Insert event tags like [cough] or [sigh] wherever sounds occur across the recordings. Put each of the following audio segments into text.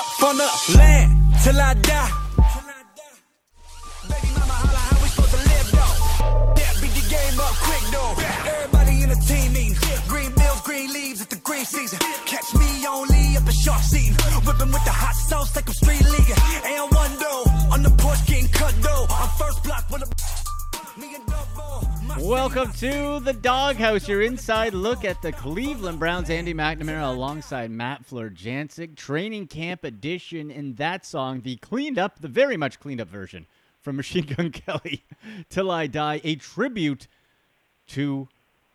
top from the land till I die. Baby mama holla, how we supposed to live though? Beat the game up quick though. Everybody in the. Green bills, green leaves, it's the green season. Catch me only up in short season. Whipping with the hot sauce like I'm street leaguing. And one though, on the porch getting cut though. I'm first block with a. Welcome to the Doghouse, your inside look at the Cleveland Browns. Andy McNamara alongside Matt Florjancic. Training camp edition in that song, the cleaned up, the very much cleaned up version from Machine Gun [laughs] Kelly, Till I Die, a tribute to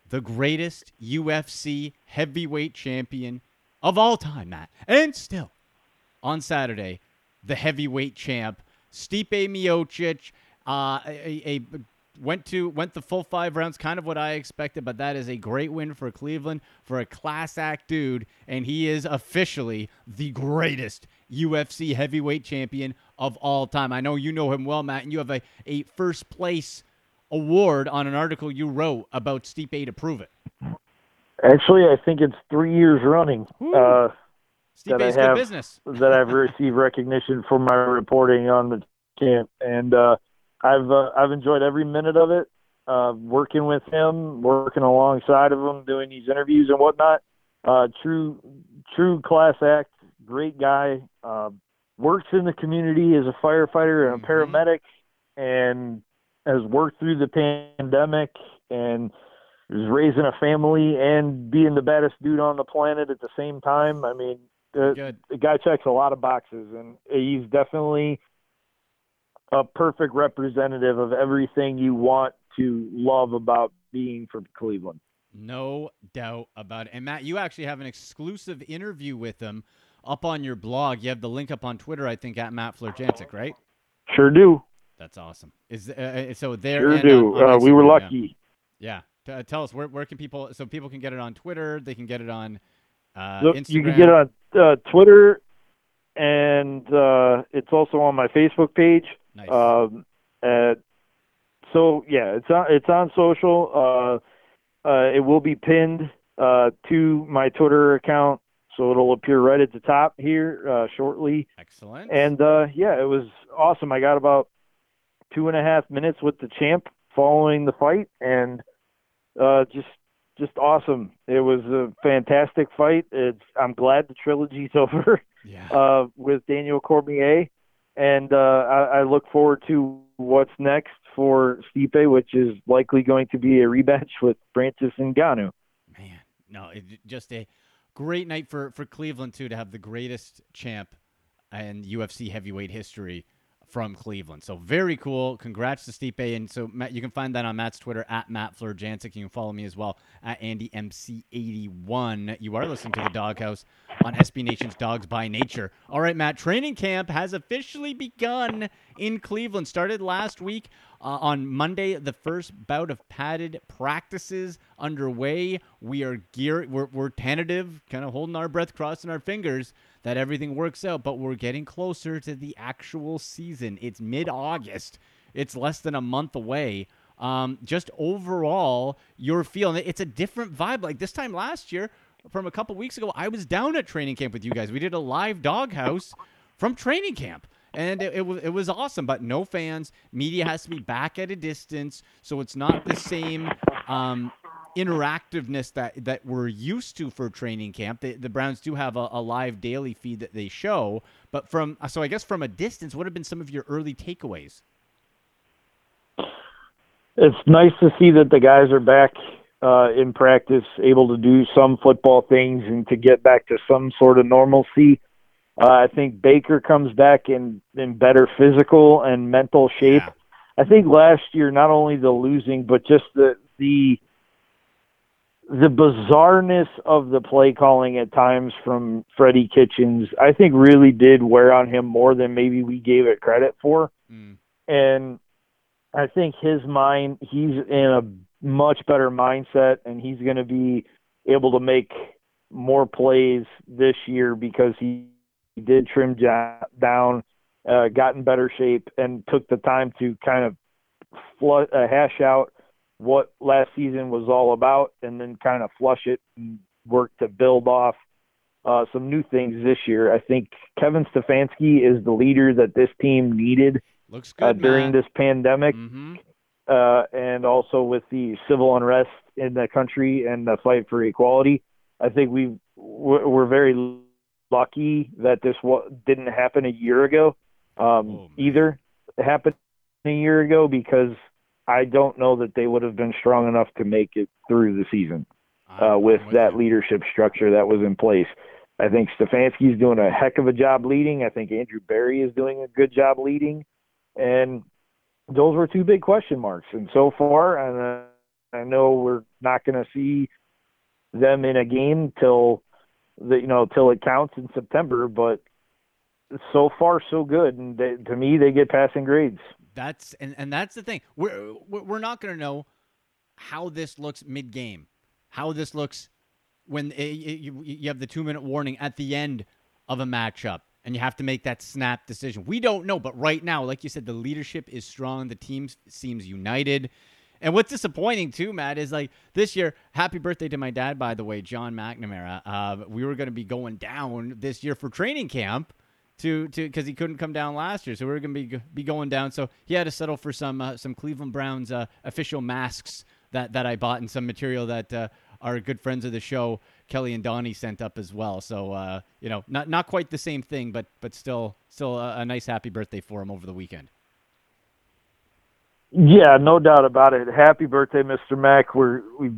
the greatest UFC heavyweight champion of all time, Matt. And still, on Saturday, the heavyweight champ, Stipe Miocic, uh, a, a went to went the full five rounds, kind of what I expected, but that is a great win for Cleveland for a class act dude, and he is officially the greatest UFC heavyweight champion of all time. I know you know him well, Matt, and you have a, a first place award on an article you wrote about Stipe to prove it. Actually, I think it's three years running uh, that I have business. that I've received recognition for my reporting on the camp, and uh, I've uh, I've enjoyed every minute of it. Uh, working with him, working alongside of him, doing these interviews and whatnot. Uh, true, true class act. Great guy. Uh, works in the community as a firefighter and a Mhm. paramedic, and has worked through the pandemic and is raising a family and being the baddest dude on the planet at the same time. I mean, the, the guy checks a lot of boxes, and he's definitely a perfect representative of everything you want to love about being from Cleveland. No doubt about it. And Matt, you actually have an exclusive interview with him up on your blog. You have the link up on Twitter, I think, at Matt Florjancic, right? Sure do. That's awesome. Is uh, uh, so there? Sure and do. on- on uh, we were yeah. lucky. Yeah. T- uh, tell us where where can people so people can get it on Twitter. They can get it on uh, Look, Instagram. you can get it on uh, Twitter, and uh, it's also on my Facebook page. Nice. Um, uh, so yeah, it's on it's on social. Uh, uh, it will be pinned uh, to my Twitter account, so it'll appear right at the top here uh, shortly. Excellent. And uh, yeah, it was awesome. I got about two and a half minutes with the champ following the fight, and uh, just just awesome. It was a fantastic fight. It's I'm glad the trilogy's [laughs] over yeah. uh, with Daniel Cormier, and uh, I, I look forward to what's next for Stipe, which is likely going to be a rematch with Francis Ngannou. Man, no, it, just a great night for for Cleveland too to have the greatest champ in UFC heavyweight history from Cleveland. So very cool. Congrats to Stipe. And so Matt, you can find that on Matt's Twitter at Matt Florjancic. You can follow me as well at AndyMC81. You are listening to the Doghouse on SB Nation's Dogs by Nature. All right, Matt. Training camp has officially begun in Cleveland. Started last week uh, on Monday. The first bout of padded practices underway. We are gear. We're, we're tentative, kind of holding our breath, crossing our fingers that everything works out. But we're getting closer to the actual season. It's mid-August. It's less than a month away. Um, just overall, your feel. And it's a different vibe. Like this time last year, from a couple weeks ago, I was down at training camp with you guys. We did a live doghouse from training camp. And it, it, was, it was awesome, but no fans. Media has to be back at a distance, so it's not the same um, interactiveness that, that we're used to for training camp. The, the Browns do have a, a live daily feed that they show, but from so I guess from a distance, what have been some of your early takeaways? It's nice to see that the guys are back uh, in practice, able to do some football things and to get back to some sort of normalcy. Uh, I think Baker comes back in, in better physical and mental shape. Yeah. I think last year, not only the losing, but just the the the bizarreness of the play calling at times from Freddie Kitchens, I think really did wear on him more than maybe we gave it credit for. Mm. And I think his mind, he's in a much better mindset, and he's going to be able to make more plays this year because he did trim down, uh, got in better shape, and took the time to kind of flush, uh, hash out what last season was all about, and then kind of flush it and work to build off uh, some new things this year. I think Kevin Stefanski is the leader that this team needed Looks uh, during Matt. this pandemic, hmm uh, and also with the civil unrest in the country and the fight for equality. I think we we're very lucky that this didn't happen a year ago. Um, Oh, either it happened a year ago because I don't know that they would have been strong enough to make it through the season uh, with that leadership structure that was in place. I think Stefanski's doing a heck of a job leading. I think Andrew Berry is doing a good job leading, and those were two big question marks. And so far, and uh, I know we're not going to see them in a game till the you know till it counts in September, but so far so good. And they, to me, they get passing grades. That's and, and that's the thing. We're we're not going to know how this looks mid game, how this looks when it, you you have the two minute warning at the end of a matchup, and you have to make that snap decision. We don't know, but right now, like you said, the leadership is strong. The team seems united. And what's disappointing too, Matt, is like this year. Happy birthday to my dad, by the way, John McNamara. Uh, we were going to be going down this year for training camp to to because he couldn't come down last year, so we are going to be be going down. So he had to settle for some uh, some Cleveland Browns uh, official masks that that I bought and some material that uh, our good friends of the show Kelly and Donnie sent up as well. So uh, you know, not not quite the same thing, but but still still a, a nice happy birthday for him over the weekend. Yeah, no doubt about it. Happy birthday, Mr. Mack. We're we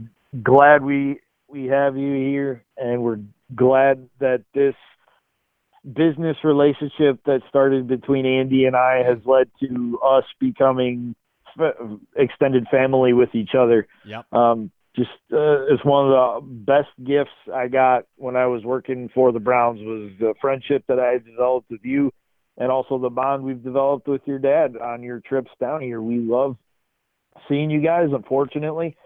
glad we we have you here, and we're glad that this business relationship that started between Andy and I has led to us becoming f- extended family with each other. Yep. Um, just uh, it's one of the best gifts I got when I was working for the Browns was the friendship that I developed with you, and also the bond we've developed with your dad on your trips down here. We love seeing you guys. Unfortunately,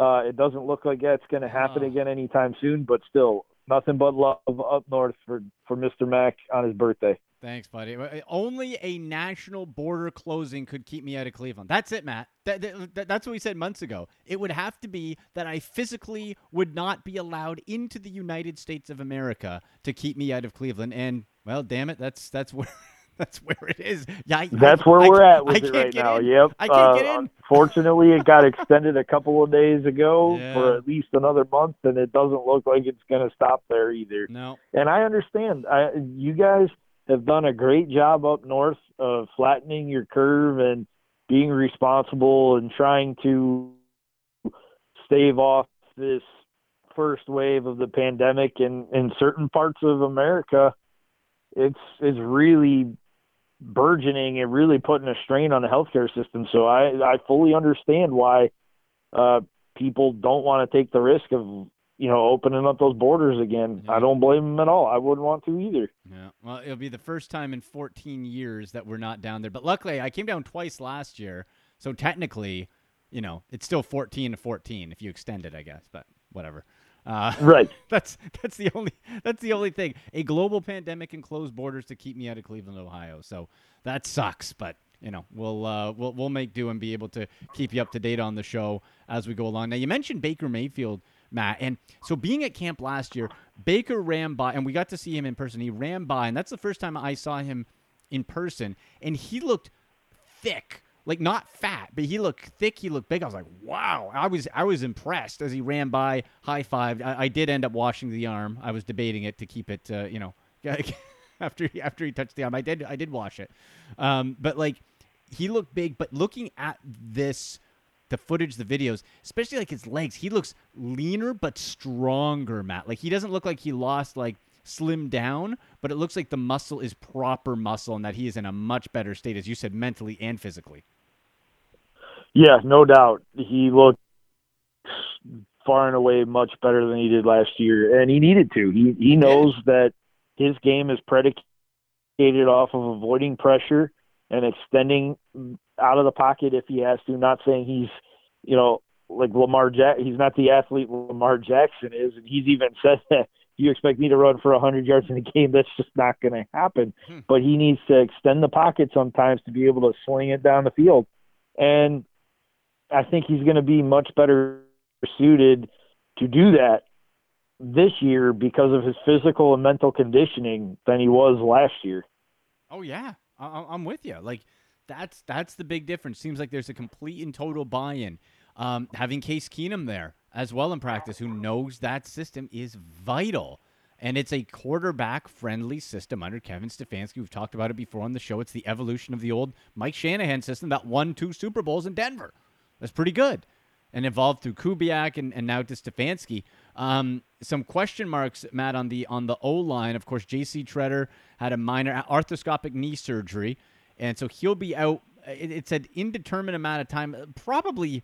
uh, it doesn't look like that's going to happen Oh. again anytime soon. But still, nothing but love up north for for Mr. Mack on his birthday. Thanks, buddy. Uh, Only a national border closing could keep me out of Cleveland. That's it, Matt. That, that- that's what we said months ago. It would have to be that I physically would not be allowed into the United States of America to keep me out of Cleveland. And well, damn it, that's that's where [laughs] that's where it is. Yeah, I- That's I- where I we're at with it right now. in. Yep. I can't Uh, get in. [laughs] Unfortunately, it got extended a couple of days ago Yeah. for at least another month, and it doesn't look like it's going to stop there either. No. And I understand. I, you guys have done a great job up north of flattening your curve and being responsible and trying to stave off this first wave of the pandemic. And in certain parts of America, it's it's really burgeoning and really putting a strain on the healthcare system. So I I fully understand why uh, people don't want to take the risk of you know opening up those borders again. Yeah. I don't blame them at all. I wouldn't want to either. Yeah. Well, it'll be the first time in 14 years that we're not down there. But luckily, I came down twice last year, so technically, you know, it's still 14 to 14 if you extend it, I guess. But whatever. Uh, Right. [laughs] that's that's the only that's the only thing. A global pandemic and closed borders to keep me out of Cleveland, Ohio. So that sucks, but you know we'll uh, we'll we'll make do and be able to keep you up to date on the show as we go along. Now you mentioned Baker Mayfield, Matt, and so being at camp last year, Baker ran by, and we got to see him in person. He ran by, and that's the first time I saw him in person, and he looked thick like not fat, but he looked thick. He looked big. I was like, wow. I was I was impressed as he ran by, high fived. I, I did end up washing the arm. I was debating it to keep it, uh, you know, [laughs] after he, after he touched the arm. I did I did wash it, um, but like he looked big. But looking at this, the footage, the videos, especially like his legs, he looks leaner but stronger. Matt, like he doesn't look like he lost like slim down, but it looks like the muscle is proper muscle and that he is in a much better state, as you said, mentally and physically. Yeah, no doubt. He looked far and away much better than he did last year, and he needed to. He he knows that his game is predicated off of avoiding pressure and extending out of the pocket if he has to. Not saying he's, you know, like Lamar Jack. He's not the athlete Lamar Jackson is, and he's even [laughs] said that. You expect me to run for 100 yards in a game? That's just not going to happen. Hmm. But he needs to extend the pocket sometimes to be able to sling it down the field. And I think he's going to be much better suited to do that this year because of his physical and mental conditioning than he was last year. Oh yeah, I- I'm with you. Like that's that's the big difference. Seems like there's a complete and total buy-in. Um, having Case Keenum there as well in practice, who knows that system is vital. And it's a quarterback friendly system under Kevin Stefanski. We've talked about it before on the show. It's the evolution of the old Mike Shanahan system that won two Super Bowls in Denver. That's pretty good. And evolved through Kubiak and, and now to Stefanski. Um, some question marks, Matt, on the on the O line. Of course, J.C. Tretter had a minor arthroscopic knee surgery, and so he'll be out. It, it's an indeterminate amount of time, probably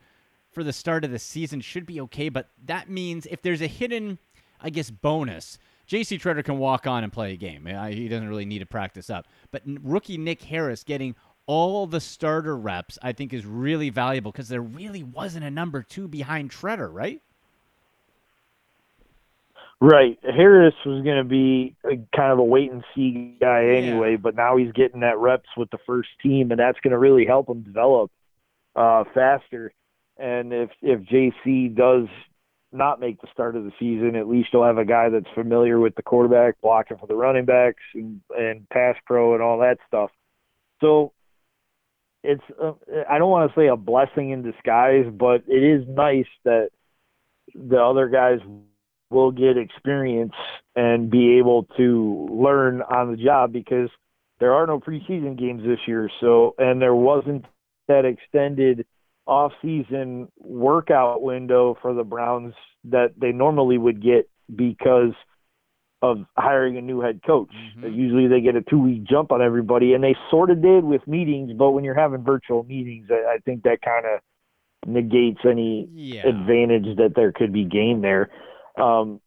for the start of the season. Should be okay, but that means if there's a hidden, I guess, bonus J.C. Tretter can walk on and play a game. He doesn't really need to practice up. But rookie Nick Harris getting all the starter reps, I think, is really valuable because there really wasn't a number two behind Tretter, right? Right. Harris was going to be a, kind of a wait and see guy anyway, yeah. but now he's getting that reps with the first team, and that's going to really help him develop uh, faster. And if if JC does not make the start of the season, at least you'll have a guy that's familiar with the quarterback, blocking for the running backs and, and pass pro and all that stuff. So it's uh, I don't want to say a blessing in disguise, but it is nice that the other guys will get experience and be able to learn on the job because there are no preseason games this year. So and there wasn't that extended off-season workout window for the Browns that they normally would get because of hiring a new head coach. Mm-hmm. Usually they get a two-week jump on everybody, and they sort of did with meetings. But when you're having virtual meetings, I, I think that kind of negates any yeah. advantage that there could be gained there. Um,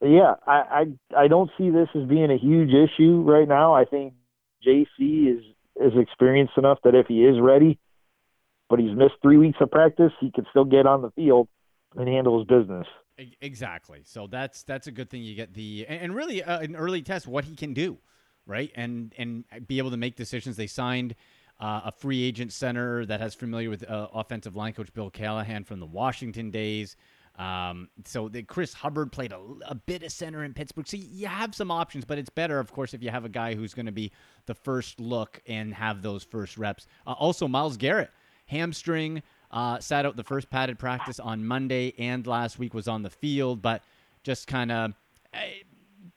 yeah, I, I I don't see this as being a huge issue right now. I think JC is is experienced enough that if he is ready, but he's missed three weeks of practice, he can still get on the field and handle his business. Exactly. So that's that's a good thing. You get the and really uh, an early test what he can do, right? And and be able to make decisions. They signed uh, a free agent center that has familiar with uh, offensive line coach Bill Callahan from the Washington days. Um, so the Chris Hubbard played a, a, bit of center in Pittsburgh. So you have some options, but it's better, of course, if you have a guy who's going to be the first look and have those first reps. Uh, also, Myles Garrett hamstring. Uh, sat out the first padded practice on Monday and last week was on the field, but just kind of eh,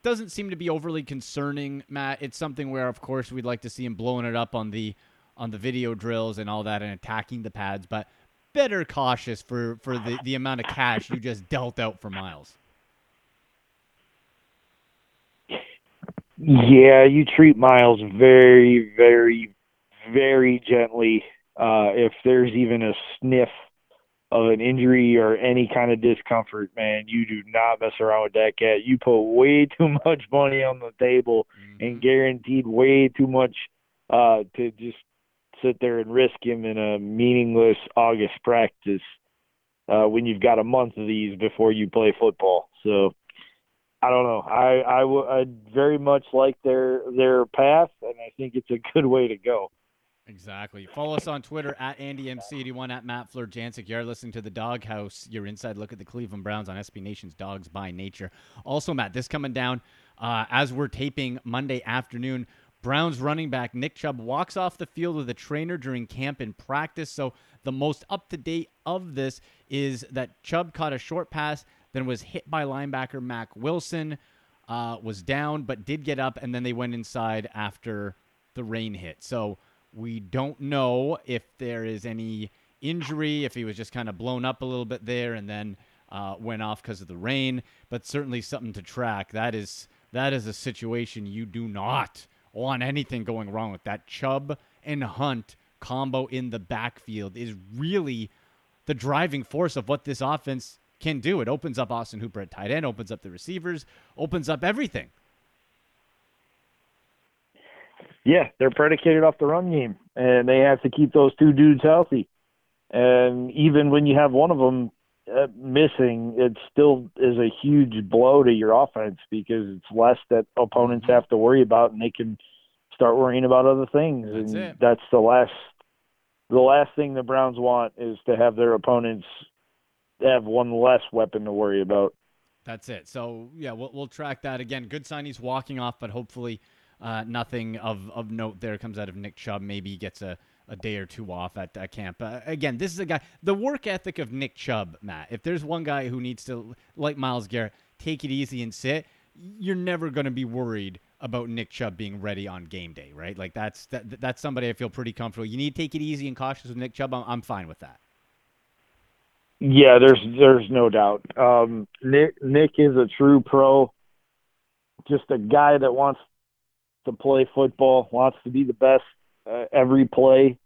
doesn't seem to be overly concerning, Matt. It's something where, of course, we'd like to see him blowing it up on the on the video drills and all that and attacking the pads, but better cautious for for the the amount of cash you just dealt out for Myles. Yeah, you treat Myles very, very, very gently uh, if there's even a sniff of an injury or any kind of discomfort, man, you do not mess around with that cat. You put way [laughs] too much money on the table mm-hmm. and guaranteed way too much uh, to just sit there and risk him in a meaningless August practice uh, when you've got a month of these before you play football. So I don't know. I I, w- I very much like their their path, and I think it's a good way to go. Exactly. Follow us on Twitter at AndyMC81 at Matt Florjancic. You're listening to the Doghouse, your inside look at the Cleveland Browns on SB Nation's Dogs by Nature. Also, Matt, this coming down uh, as we're taping Monday afternoon. Browns running back Nick Chubb walks off the field with a trainer during camp and practice. So the most up to date of this is that Chubb caught a short pass, then was hit by linebacker Mack Wilson, uh, was down but did get up, and then they went inside after the rain hit. So we don't know if there is any injury, if he was just kind of blown up a little bit there and then uh, went off because of the rain, but certainly something to track. That is that is a situation you do not want anything going wrong with. That Chubb and Hunt combo in the backfield is really the driving force of what this offense can do. It opens up Austin Hooper at tight end, opens up the receivers, opens up everything. Yeah, they're predicated off the run game, and they have to keep those two dudes healthy. And even when you have one of them uh, missing, it still is a huge blow to your offense because it's less that opponents have to worry about, and they can start worrying about other things. That's and it. that's the last the last thing the Browns want is to have their opponents have one less weapon to worry about. That's it. So yeah, we'll we'll track that again. Good sign he's walking off, but hopefully uh, nothing of, of note there comes out of Nick Chubb. Maybe he gets a, a day or two off at, at camp. Uh, again, this is a guy. The work ethic of Nick Chubb, Matt. If there's one guy who needs to, like Myles Garrett, take it easy and sit, you're never going to be worried about Nick Chubb being ready on game day, right? Like that's that that's somebody I feel pretty comfortable. You need to take it easy and cautious with Nick Chubb. I'm, I'm fine with that. Yeah, there's there's no doubt. Um, Nick Nick is a true pro. Just a guy that wants to play football, wants to be the best uh, every play,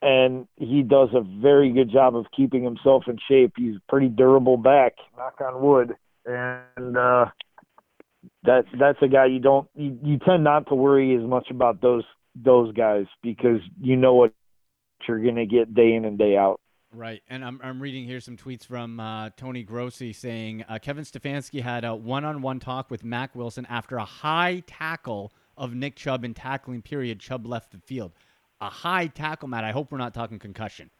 and he does a very good job of keeping himself in shape. He's pretty durable back, knock on wood, and uh, that that's a guy you don't you, you tend not to worry as much about those those guys because you know what you're going to get day in and day out. Right, and I'm, I'm reading here some tweets from uh, Tony Grossi saying uh, Kevin Stefanski had a one-on-one talk with Mack Wilson after a high tackle of Nick Chubb in tackling period. Chubb left the field. A high tackle, Matt. I hope we're not talking concussion,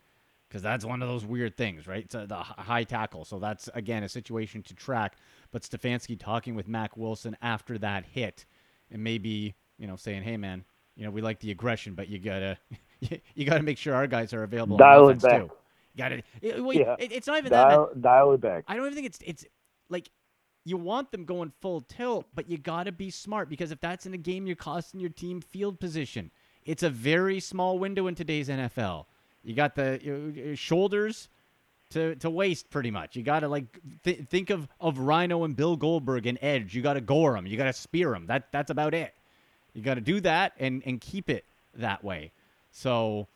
because that's one of those weird things, right? It's a, the high tackle. So that's again a situation to track. But Stefanski talking with Mack Wilson after that hit, and maybe you know saying, "Hey, man, you know we like the aggression, but you gotta [laughs] you gotta make sure our guys are available." Dial it back. Too. Got it. Eh, eh, well, yeah. It, it's not even dial, that. Dial it back. I don't even think it's it's like you want them going full tilt, but you got to be smart because if that's in a game, you're costing your team field position. It's a very small window in today's NFL. You got the you eh, shoulders to, to waist pretty much. You got to like th- think of, of Rhino and Bill Goldberg and Edge. You got to gore them. You got to spear them. That that's about it. You got to do that and and keep it that way. So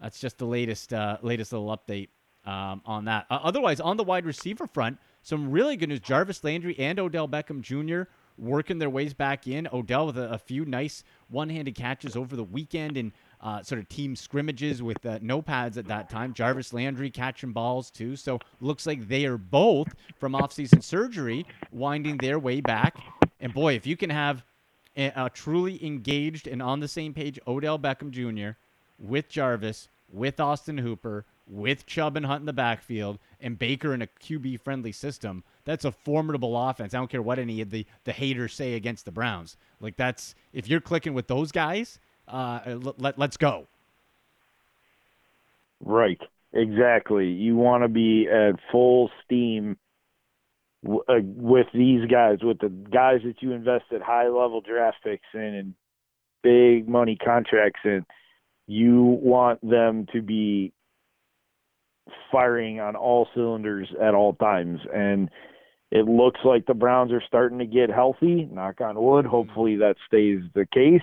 that's just the latest uh, latest little update um, on that. Uh, otherwise, on the wide receiver front, some really good news. Jarvis Landry and Odell Beckham Jr. working their ways back in. Odell with a, a few nice one-handed catches over the weekend and uh, sort of team scrimmages with uh, no pads at that time. Jarvis Landry catching balls too. So looks like they are both from offseason surgery winding their way back. And boy, if you can have a, a truly engaged and on the same page Odell Beckham Jr with Jarvis, with Austin Hooper, with Chubb and Hunt in the backfield, and Baker in a QB friendly system, that's a formidable offense. I don't care what any of the, the haters say against the Browns. Like that's if you're clicking with those guys, uh, let, let's go. Right. Exactly. You want to be at full steam w- uh, with these guys, with the guys that you invested high level draft picks in and big money contracts in you want them to be firing on all cylinders at all times. And it looks like the Browns are starting to get healthy. Knock on wood. Hopefully that stays the case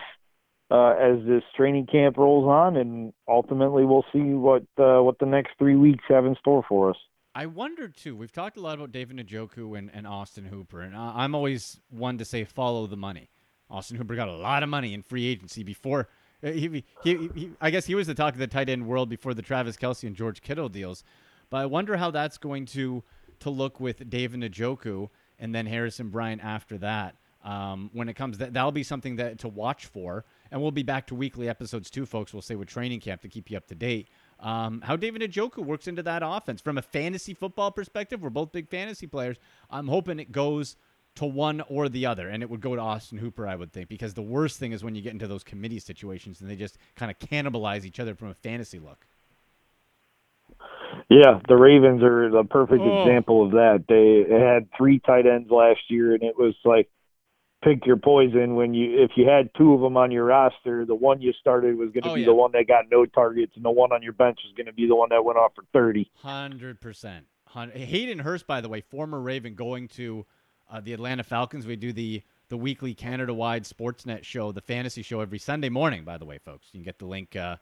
uh, as this training camp rolls on, and ultimately we'll see what uh, what the next three weeks have in store for us. I wonder too. We've talked a lot about David Njoku and, and Austin Hooper, and I'm always one to say follow the money. Austin Hooper got a lot of money in free agency before he, he, he, I guess he was the talk of the tight end world before the Travis Kelce and George Kittle deals. But I wonder how that's going to to look with David Njoku and then Harrison Bryant after that. Um, when it comes, that that'll be something that to watch for. And we'll be back to weekly episodes too, folks. We'll say with training camp to keep you up to date. Um, how David Njoku works into that offense from a fantasy football perspective. We're both big fantasy players. I'm hoping it goes to one or the other, and it would go to Austin Hooper, I would think, because the worst thing is when you get into those committee situations and they just kind of cannibalize each other from a fantasy look. Yeah, the Ravens are the perfect oh. example of that. They had three tight ends last year, and it was like pick your poison. When you if you had two of them on your roster, the one you started was going to oh, be yeah. the one that got no targets, and the one on your bench was going to be the one that went off for thirty. Hundred percent. Hayden Hurst, by the way, former Raven, going to uh, the Atlanta Falcons. We do the the weekly Canada-wide Sportsnet show, the fantasy show, every Sunday morning. By the way, folks, you can get the link uh,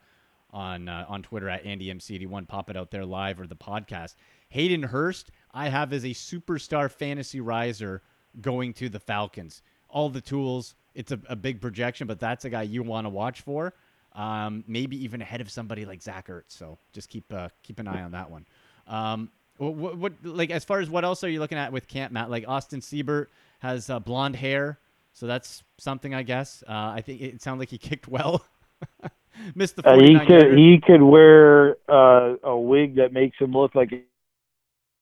on uh, on Twitter at AndyMC1. Pop it out there live or the podcast. Hayden Hurst, I have as a superstar fantasy riser going to the Falcons. All the tools. It's a, a big projection, but that's a guy you want to watch for. Um, maybe even ahead of somebody like Zach Ertz. So just keep uh, keep an eye on that one. Um, what, what, like as far as what else are you looking at with Camp Matt? Like Austin Seibert has uh, blonde hair, so that's something I guess. Uh, I think it sounded like he [laughs] kicked well. [laughs] Missed the. Uh, he could he could wear uh, a wig that makes him look like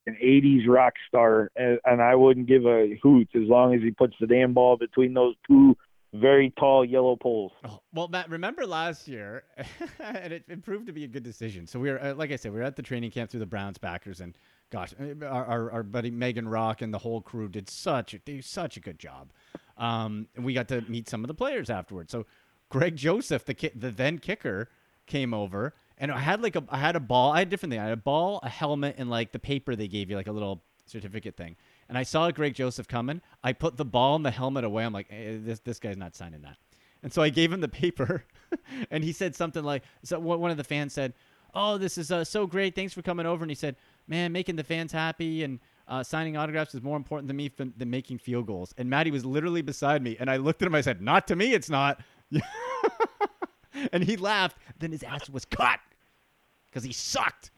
an 80s rock star, and, and I wouldn't give a hoot as long as he puts the damn ball between those two very tall yellow poles. Oh, well, Matt, remember last year, [laughs] and it, it, proved to be a good decision. So we were, uh, like I said, we were at the training camp through the Browns backers, and gosh, uh, our, our, our buddy Megan Rock and the whole crew did such a, did such a good job. Um, and we got to meet some of the players afterwards. So Greg Joseph, the ki- the then kicker, came over, and I had like a I had a ball. I had different thing. I had a ball, a helmet, and like the paper they gave you, like a little certificate thing and I saw Greg Joseph coming. I put the ball and the helmet away. I'm like, hey, this this guy's not signing that. And so I gave him the paper, [laughs] and he said something like, so one of the fans said, "Oh, this is uh, so great. Thanks for coming over." And he said, "Man, making the fans happy and." Uh, signing autographs is more important to me than, than making field goals. And Maddie was literally beside me, and I looked at him. I said, "Not to me, it's not." [laughs] and he laughed. Then his ass was cut because he sucked.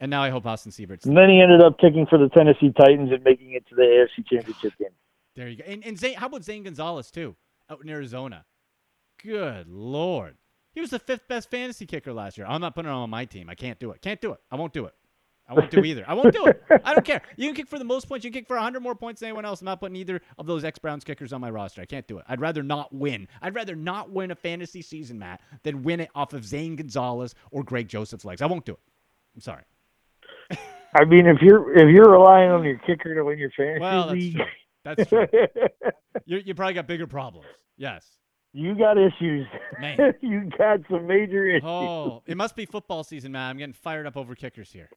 And now I hope Austin Seibert's. And then he ended up kicking for the Tennessee Titans and making it to the AFC Championship game. There you go. And, and Zane, how about Zane Gonzalez too, out in Arizona? Good lord, he was the fifth best fantasy kicker last year. I'm not putting him on my team. I can't do it. Can't do it. I won't do it. I won't do [laughs] either. I won't do it. I don't care. You can kick for the most points. You can kick for 100 more points than anyone else. I'm not putting either of those ex Browns kickers on my roster. I can't do it. I'd rather not win. I'd rather not win a fantasy season, Matt, than win it off of Zane Gonzalez or Greg Joseph's legs. I won't do it. I'm sorry. [laughs] I mean, if you're if you're relying on your kicker to win your fantasy well, that's league, true. That's true. [laughs] you you probably got bigger problems. Yes. You got issues. Man. [laughs] you got some major issues. Oh, it must be football season, man. I'm getting fired up over kickers here.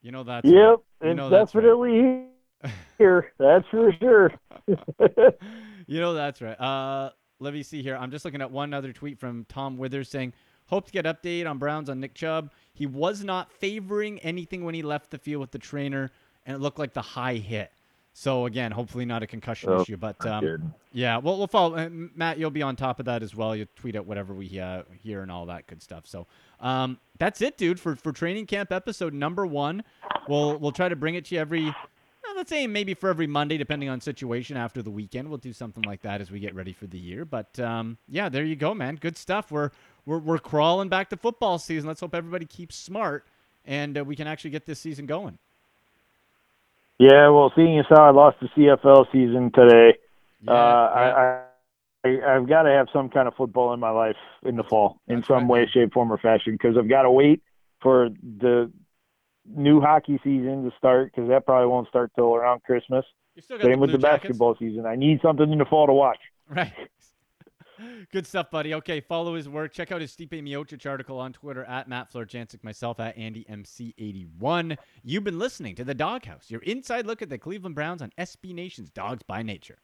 You know that. Yep, right. know that's definitely right. here. That's for sure. you know that's right. Uh, let me see here. I'm just looking at one other tweet from Tom Withers saying, "Hope to get update on Browns on Nick Chubb. He was not favoring anything when he left the field with the trainer, and it looked like the high hit. So again, hopefully not a concussion Oh, issue, but um, yeah, we'll, we'll follow. Matt, you'll be on top of that as well. You tweet out whatever we uh, hear and all that good stuff. So um, that's it, dude, for for training camp episode number one. We'll we'll try to bring it to you every. uh, Let's say maybe for every Monday, depending on situation after the weekend. We'll do something like that as we get ready for the year. But um, yeah, there you go, man. Good stuff. We're we're we're crawling back to football season. Let's hope everybody keeps smart and uh, we can actually get this season going. Yeah, well, seeing as how I lost the CFL season today, Yeah, uh, yeah. I, I I've got to have some kind of football in my life in the fall in That's some right, way, shape, form, or fashion because I've got to wait for the new hockey season to start because that probably won't start till around Christmas. You still got Same with Blue the Jackets. basketball season. I need something in the fall to watch. Right. [laughs] Good stuff, buddy. Okay, follow his work. Check out his Stipe Miocic article on Twitter at Matt Florjancic, myself at AndyMC81. You've been listening to The Doghouse, your inside look at the Cleveland Browns on SB Nation's Dogs by Nature.